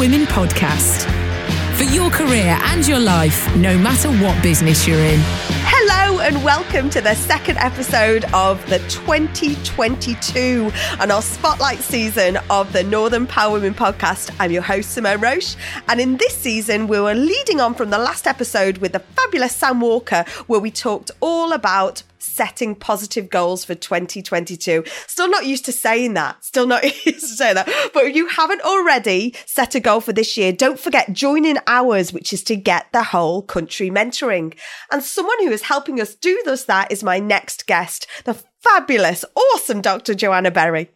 Women Podcast. For your career and your life, no matter what business you're in. Hello and welcome to the second episode of the 2022 and our spotlight season of the Northern Power Women podcast. I'm your host, Simone Roche. And in this season, we were leading on from the last episode with the fabulous Sam Walker, where we talked all about setting positive goals for 2022. Still not used to saying that. Still not used to say that. But if you haven't already set a goal for this year, don't forget join in ours, which is to get the whole country mentoring. And someone who is helping us do this that is my next guest, the fabulous, awesome Dr. Joanna Berry.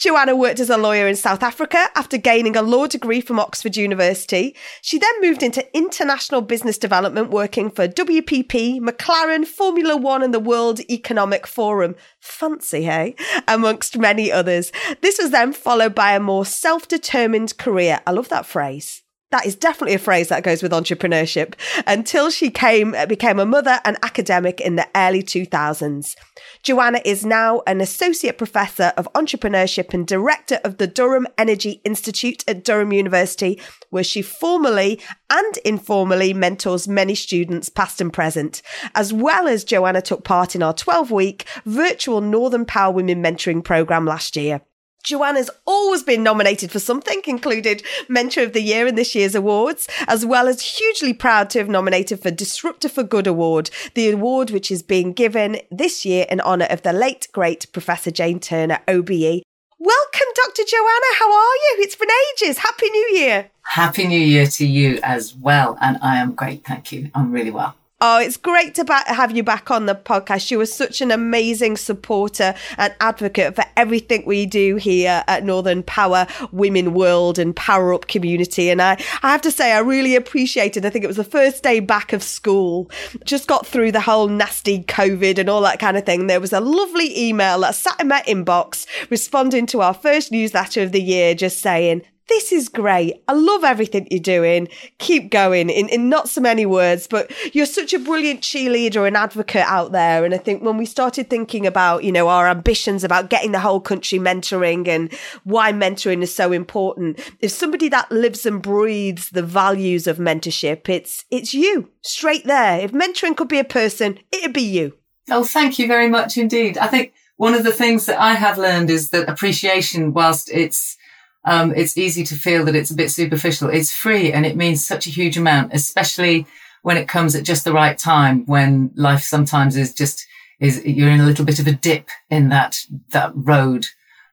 Joanna worked as a lawyer in South Africa after gaining a law degree from Oxford University. She then moved into international business development, working for WPP, McLaren, Formula One, and the World Economic Forum. Fancy, hey? Amongst many others. This was then followed by a more self determined career. I love that phrase. That is definitely a phrase that goes with entrepreneurship until she came, uh, became a mother and academic in the early 2000s. Joanna is now an associate professor of entrepreneurship and director of the Durham Energy Institute at Durham University, where she formally and informally mentors many students, past and present. As well as Joanna took part in our 12 week virtual Northern Power Women mentoring program last year. Joanna's always been nominated for something, included Mentor of the Year in this year's awards, as well as hugely proud to have nominated for Disruptor for Good Award, the award which is being given this year in honour of the late, great Professor Jane Turner, OBE. Welcome, Dr. Joanna. How are you? It's been ages. Happy New Year. Happy New Year to you as well. And I am great. Thank you. I'm really well. Oh, it's great to ba- have you back on the podcast. You were such an amazing supporter and advocate for everything we do here at Northern Power Women World and Power Up Community. And I, I have to say, I really appreciated. I think it was the first day back of school. Just got through the whole nasty COVID and all that kind of thing. There was a lovely email that sat in my inbox responding to our first newsletter of the year, just saying, this is great. I love everything you're doing. Keep going in, in not so many words, but you're such a brilliant cheerleader and advocate out there. And I think when we started thinking about, you know, our ambitions about getting the whole country mentoring and why mentoring is so important, if somebody that lives and breathes the values of mentorship, it's, it's you straight there. If mentoring could be a person, it'd be you. Oh, thank you very much indeed. I think one of the things that I have learned is that appreciation, whilst it's um, it's easy to feel that it's a bit superficial. It's free and it means such a huge amount, especially when it comes at just the right time, when life sometimes is just, is you're in a little bit of a dip in that, that road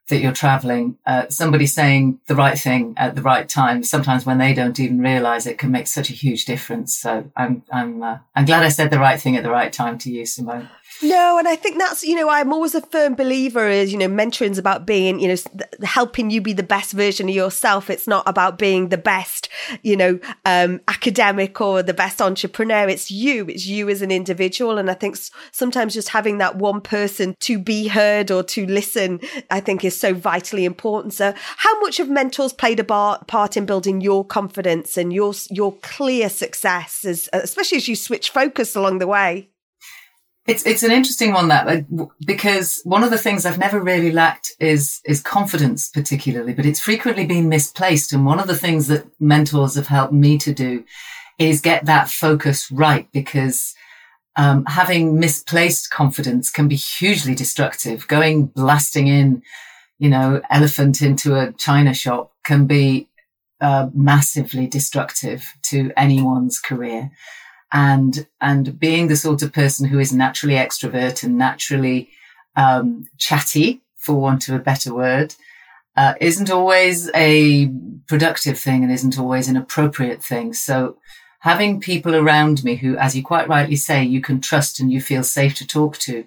that you're traveling. Uh, somebody saying the right thing at the right time, sometimes when they don't even realize it can make such a huge difference. So I'm, I'm, uh, I'm glad I said the right thing at the right time to you, Simone. No, and I think that's, you know, I'm always a firm believer is, you know, mentoring's about being, you know, helping you be the best version of yourself. It's not about being the best, you know, um, academic or the best entrepreneur. It's you. It's you as an individual. And I think sometimes just having that one person to be heard or to listen, I think is so vitally important. So how much have mentors played a bar- part in building your confidence and your, your clear success as, especially as you switch focus along the way? It's it's an interesting one that because one of the things I've never really lacked is is confidence particularly, but it's frequently been misplaced. And one of the things that mentors have helped me to do is get that focus right because um, having misplaced confidence can be hugely destructive. Going blasting in, you know, elephant into a china shop can be uh, massively destructive to anyone's career and and being the sort of person who is naturally extrovert and naturally um, chatty, for want of a better word, uh, isn't always a productive thing and isn't always an appropriate thing. So having people around me who, as you quite rightly say, you can trust and you feel safe to talk to,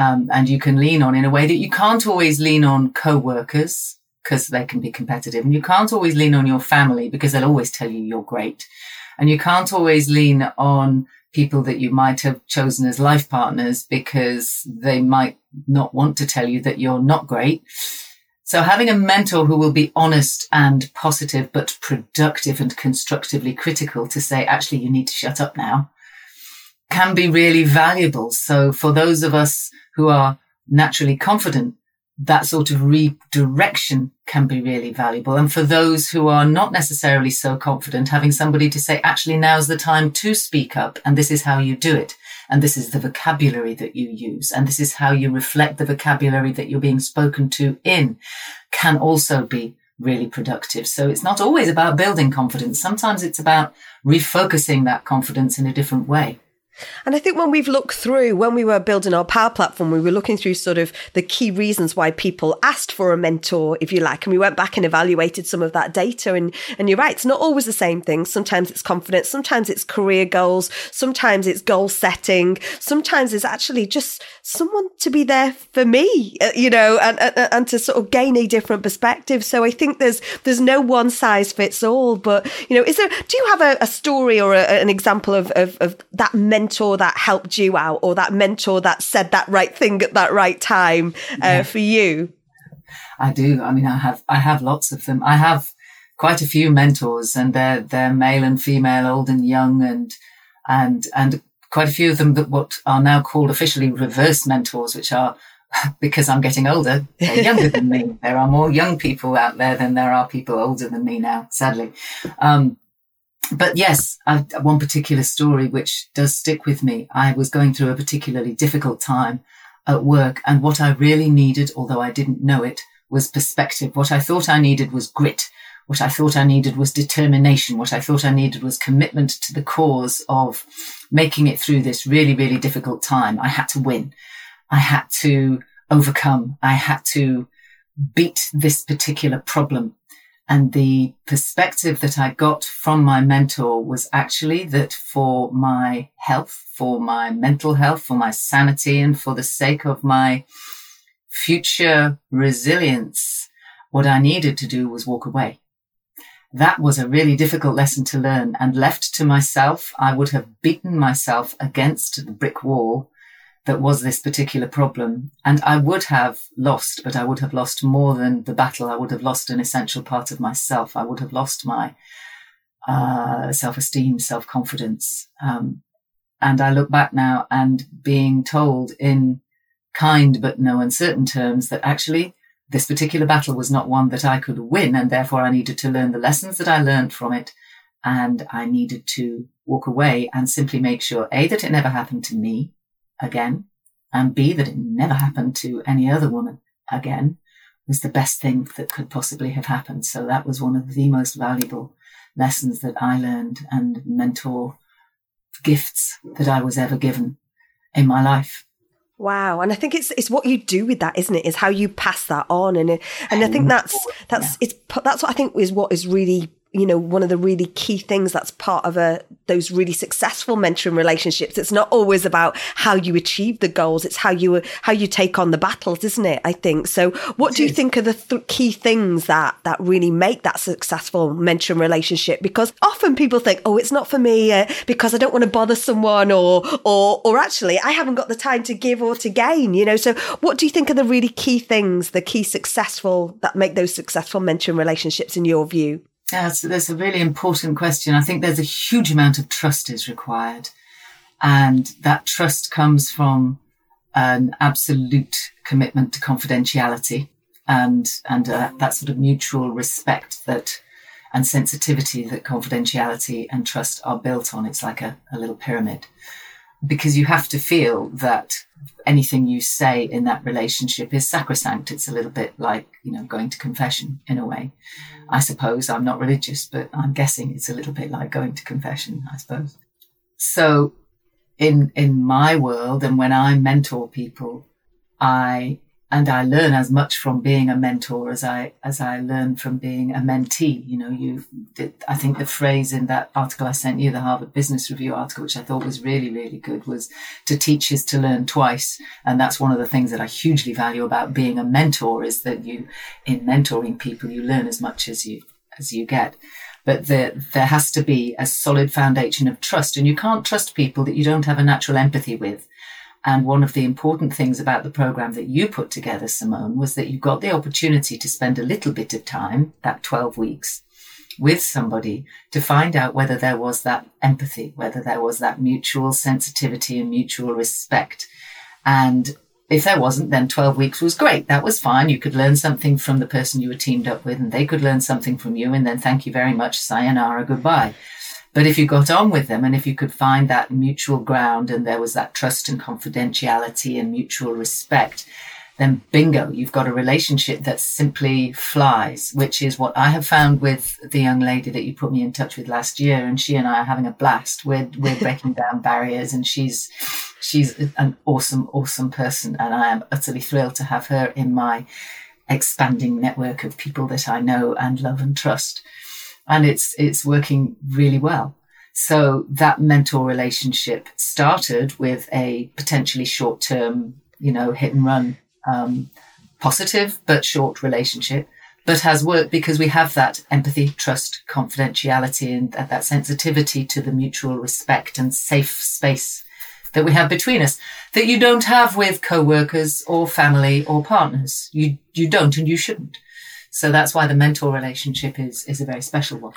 um, and you can lean on in a way that you can't always lean on co-workers because they can be competitive, and you can't always lean on your family because they'll always tell you you're great, and you can't always lean on people that you might have chosen as life partners because they might not want to tell you that you're not great. So having a mentor who will be honest and positive, but productive and constructively critical to say, actually, you need to shut up now can be really valuable. So for those of us who are naturally confident, that sort of redirection can be really valuable. And for those who are not necessarily so confident, having somebody to say, actually, now's the time to speak up. And this is how you do it. And this is the vocabulary that you use. And this is how you reflect the vocabulary that you're being spoken to in can also be really productive. So it's not always about building confidence. Sometimes it's about refocusing that confidence in a different way. And I think when we've looked through, when we were building our power platform, we were looking through sort of the key reasons why people asked for a mentor, if you like. And we went back and evaluated some of that data. And, and you're right, it's not always the same thing. Sometimes it's confidence, sometimes it's career goals, sometimes it's goal setting, sometimes it's actually just someone to be there for me, uh, you know, and, and, and to sort of gain a different perspective. So I think there's, there's no one size fits all. But, you know, is there, do you have a, a story or a, an example of, of, of that mentor? Mentor that helped you out or that mentor that said that right thing at that right time uh, yeah. for you? I do. I mean, I have, I have lots of them. I have quite a few mentors and they're, they're male and female, old and young and, and, and quite a few of them that what are now called officially reverse mentors, which are because I'm getting older, they're younger than me. There are more young people out there than there are people older than me now, sadly. Um, but yes, I, one particular story which does stick with me. I was going through a particularly difficult time at work, and what I really needed, although I didn't know it, was perspective. What I thought I needed was grit. What I thought I needed was determination. What I thought I needed was commitment to the cause of making it through this really, really difficult time. I had to win. I had to overcome. I had to beat this particular problem. And the perspective that I got from my mentor was actually that for my health, for my mental health, for my sanity, and for the sake of my future resilience, what I needed to do was walk away. That was a really difficult lesson to learn and left to myself, I would have beaten myself against the brick wall that was this particular problem. And I would have lost, but I would have lost more than the battle. I would have lost an essential part of myself. I would have lost my uh, self-esteem, self-confidence. Um, and I look back now and being told in kind but no uncertain terms that actually this particular battle was not one that I could win. And therefore I needed to learn the lessons that I learned from it. And I needed to walk away and simply make sure A, that it never happened to me again, and B, that it never happened to any other woman again was the best thing that could possibly have happened. So that was one of the most valuable lessons that I learned and mentor gifts that I was ever given in my life. Wow, and I think it's it's what you do with that, isn't it? Is how you pass that on, and and I think mm. that's that's yeah. it's that's what I think is what is really you know one of the really key things that's part of a those really successful mentoring relationships. It's not always about how you achieve the goals. It's how you how you take on the battles isn't it i think? So what do you think are the th- key things that that really make that successful mentoring relationship? Because often people think oh it's not for me uh, because i don't want to bother someone or or or actually i haven't got the time to give or to gain you know? So what do you think are the really key things the key successful that make those successful mentoring relationships in your view yeah, that's, that's a really important question. I think there's a huge amount of trust is required. And that trust comes from an absolute commitment to confidentiality and, and uh, that sort of mutual respect that and sensitivity that confidentiality and trust are built on. It's like a, a little pyramid because you have to feel that anything you say in that relationship is sacrosanct. It's a little bit like, you know, going to confession in a way. I suppose I'm not religious, but I'm guessing it's a little bit like going to confession, I suppose. So in, in my world and when I mentor people, I and I learn as much from being a mentor as I as I learn from being a mentee. You know, you I think the phrase in that article I sent you, the Harvard Business Review article, which I thought was really really good, was to teach is to learn twice, and that's one of the things that I hugely value about being a mentor is that you, in mentoring people, you learn as much as you as you get. But there, there has to be a solid foundation of trust, and you can't trust people that you don't have a natural empathy with. And one of the important things about the program that you put together, Simone, was that you got the opportunity to spend a little bit of time, that 12 weeks, with somebody to find out whether there was that empathy, whether there was that mutual sensitivity and mutual respect. And if there wasn't, then 12 weeks was great. That was fine. You could learn something from the person you were teamed up with and they could learn something from you. And then thank you very much. Sayonara. Goodbye. But if you got on with them and if you could find that mutual ground and there was that trust and confidentiality and mutual respect, then bingo, you've got a relationship that simply flies, which is what I have found with the young lady that you put me in touch with last year. And she and I are having a blast. We're, we're breaking down barriers and she's, she's an awesome, awesome person. And I am utterly thrilled to have her in my expanding network of people that I know and love and trust and it's it's working really well. So that mentor relationship started with a potentially short term, you know, hit and run, um, positive but short relationship, but has worked because we have that empathy, trust, confidentiality, and that, that sensitivity to the mutual respect and safe space that we have between us that you don't have with co-workers or family or partners. You you don't and you shouldn't. So that's why the mentor relationship is is a very special one.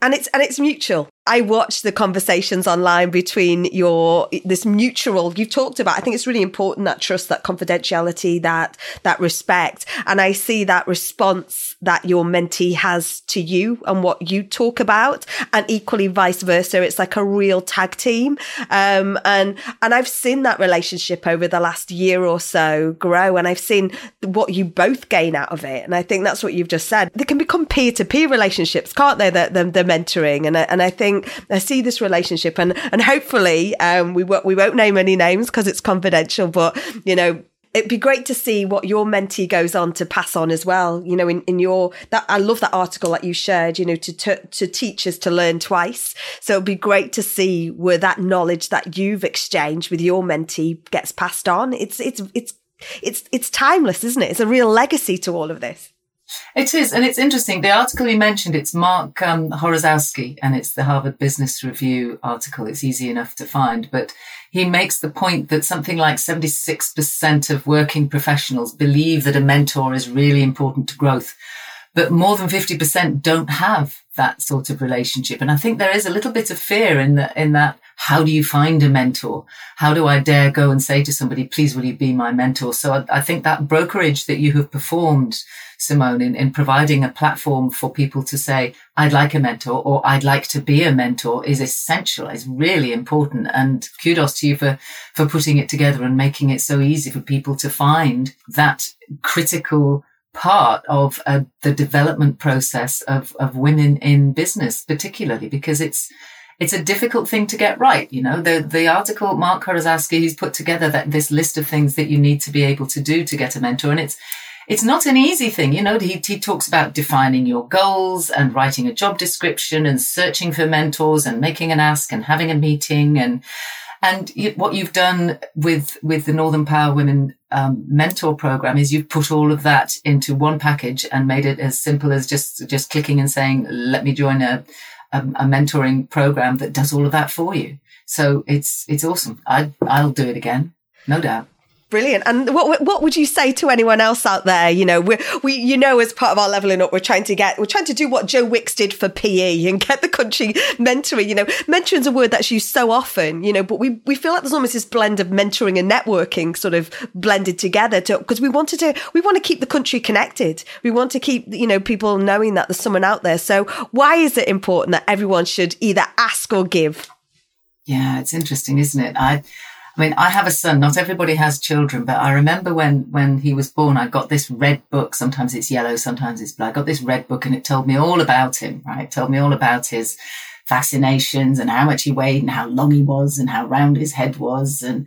and it's and it's mutual. I watch the conversations online between your this mutual you've talked about. I think it's really important that trust, that confidentiality, that that respect, and I see that response that your mentee has to you and what you talk about, and equally vice versa. It's like a real tag team, um, and and I've seen that relationship over the last year or so grow, and I've seen what you both gain out of it, and I think that's what you've just said. They can become peer to peer relationships, can't they? The, the, the mentoring, and and I think I see this relationship, and and hopefully, um, we won't we won't name any names because it's confidential, but you know. It'd be great to see what your mentee goes on to pass on as well. You know, in, in your that I love that article that you shared. You know, to, to to teachers to learn twice. So it'd be great to see where that knowledge that you've exchanged with your mentee gets passed on. It's it's it's it's it's timeless, isn't it? It's a real legacy to all of this. It is, and it's interesting. The article you mentioned, it's Mark um, Horoszowski, and it's the Harvard Business Review article. It's easy enough to find, but he makes the point that something like 76% of working professionals believe that a mentor is really important to growth, but more than 50% don't have that sort of relationship. And I think there is a little bit of fear in that, in that, how do you find a mentor? How do I dare go and say to somebody, please, will you be my mentor? So I, I think that brokerage that you have performed, Simone, in, in providing a platform for people to say, I'd like a mentor or I'd like to be a mentor is essential. It's really important. And kudos to you for, for putting it together and making it so easy for people to find that critical part of uh, the development process of, of women in business, particularly because it's, it's a difficult thing to get right. You know, the, the article, Mark Horoszowski, he's put together that this list of things that you need to be able to do to get a mentor. And it's, it's not an easy thing. You know, he, he talks about defining your goals and writing a job description and searching for mentors and making an ask and having a meeting and, and you, what you've done with, with the Northern Power Women um, mentor program is you've put all of that into one package and made it as simple as just, just clicking and saying, let me join a, a, a mentoring program that does all of that for you. So it's, it's awesome. I, I'll do it again. No doubt. Brilliant. And what what would you say to anyone else out there? You know, we we you know as part of our leveling up, we're trying to get we're trying to do what Joe Wicks did for PE and get the country mentoring. You know, mentoring is a word that's used so often. You know, but we we feel like there's almost this blend of mentoring and networking sort of blended together to because we wanted to we want to keep the country connected. We want to keep you know people knowing that there's someone out there. So why is it important that everyone should either ask or give? Yeah, it's interesting, isn't it? I, I mean, I have a son. Not everybody has children, but I remember when when he was born, I got this red book. Sometimes it's yellow, sometimes it's black. I got this red book, and it told me all about him. Right, it told me all about his fascinations and how much he weighed and how long he was and how round his head was and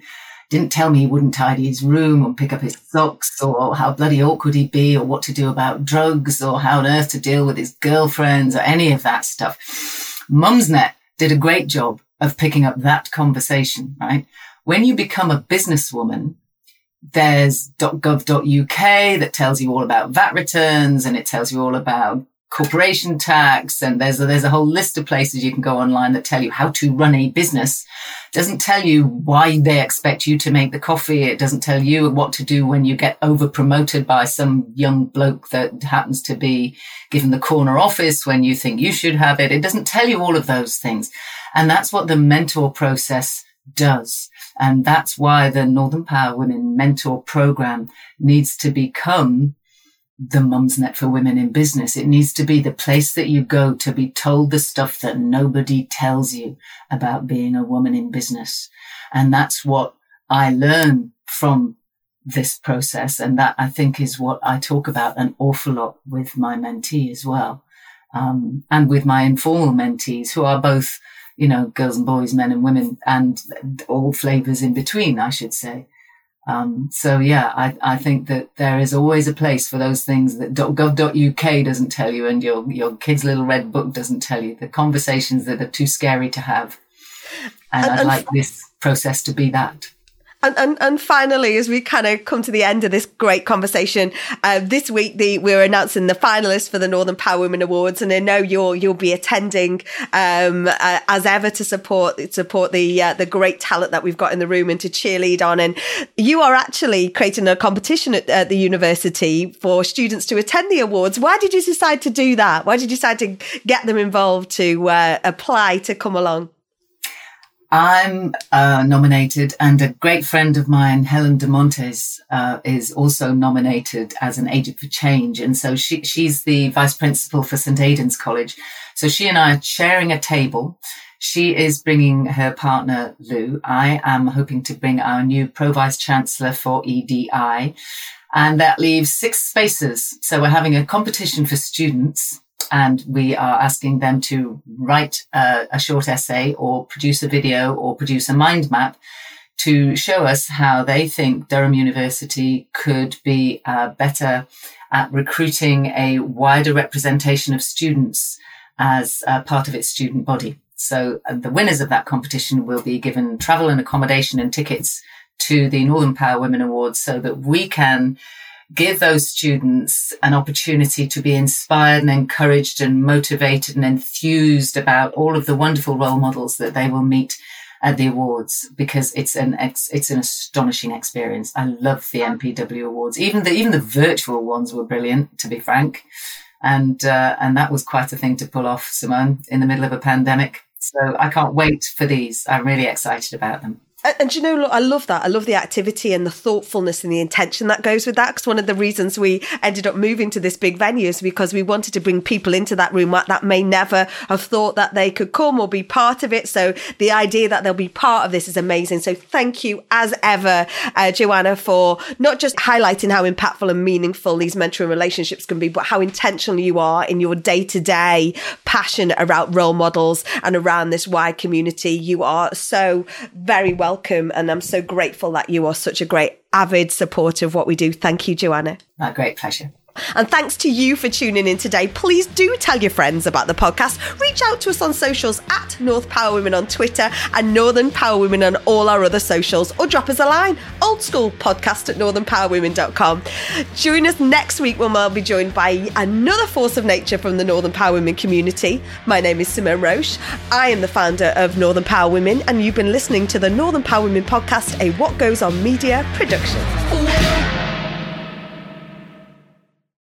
didn't tell me he wouldn't tidy his room or pick up his socks or how bloody awkward he'd be or what to do about drugs or how on earth to deal with his girlfriends or any of that stuff. Mumsnet did a great job of picking up that conversation, right? When you become a businesswoman, there's .gov.uk that tells you all about VAT returns and it tells you all about corporation tax and there's a, there's a whole list of places you can go online that tell you how to run a business. Doesn't tell you why they expect you to make the coffee. It doesn't tell you what to do when you get over promoted by some young bloke that happens to be given the corner office when you think you should have it. It doesn't tell you all of those things. And that's what the mentor process does and that's why the Northern Power Women mentor program needs to become the Mumsnet for women in business. It needs to be the place that you go to be told the stuff that nobody tells you about being a woman in business. And that's what I learn from this process. And that I think is what I talk about an awful lot with my mentee as well. Um, and with my informal mentees who are both you know, girls and boys, men and women, and all flavors in between, I should say. Um, so yeah, I, I think that there is always a place for those things that gov.uk doesn't tell you and your, your kid's little red book doesn't tell you, the conversations that are too scary to have. And, And- I'd and like this process to be that. And, and, and finally, as we kind of come to the end of this great conversation, uh, this week the, we're announcing the finalists for the Northern Power Women Awards, and I know you'll you'll be attending um, uh, as ever to support support the uh, the great talent that we've got in the room and to cheerlead on. And you are actually creating a competition at, at the university for students to attend the awards. Why did you decide to do that? Why did you decide to get them involved to uh, apply to come along? I'm uh, nominated, and a great friend of mine, Helen De Montes, uh, is also nominated as an agent for change. And so she, she's the vice principal for St Aidan's College. So she and I are sharing a table. She is bringing her partner, Lou. I am hoping to bring our new pro vice chancellor for EDI. And that leaves six spaces. So we're having a competition for students and we are asking them to write a, a short essay or produce a video or produce a mind map to show us how they think Durham University could be uh, better at recruiting a wider representation of students as uh, part of its student body. So uh, the winners of that competition will be given travel and accommodation and tickets to the Northern Power Women Awards so that we can give those students an opportunity to be inspired and encouraged and motivated and enthused about all of the wonderful role models that they will meet at the awards because it's an ex- it's an astonishing experience. I love the NPW awards. Even the even the virtual ones were brilliant, to be frank, and uh, and that was quite a thing to pull off, Simone, in the middle of a pandemic. So I can't wait for these. I'm really excited about them. And, you know, look, I love that. I love the activity and the thoughtfulness and the intention that goes with that. Because one of the reasons we ended up moving to this big venue is because we wanted to bring people into that room that, may never have thought that they could come or be part of it. So the idea that they'll be part of this is amazing. So thank you as ever, uh, Joanna, for not just highlighting how impactful and meaningful these mentoring relationships can be, but how intentional you are in your day to day passion around role models and around this wide community. You are so very welcome. And I'm so grateful that you are such a great avid supporter of what we do. Thank you, Joanna. My great pleasure. And thanks to you for tuning in today. Please do tell your friends about the podcast. Reach out to us on socials at North Power Women on Twitter and Northern Power Women on all our other socials, or drop us a line, old school podcast at northernpowerwomen.com. Join us next week when we'll be joined by another force of nature from the Northern Power Women community. My name is Simone Roche. I am the founder of Northern Power Women, and you've been listening to the Northern Power Women podcast, a What Goes On Media production.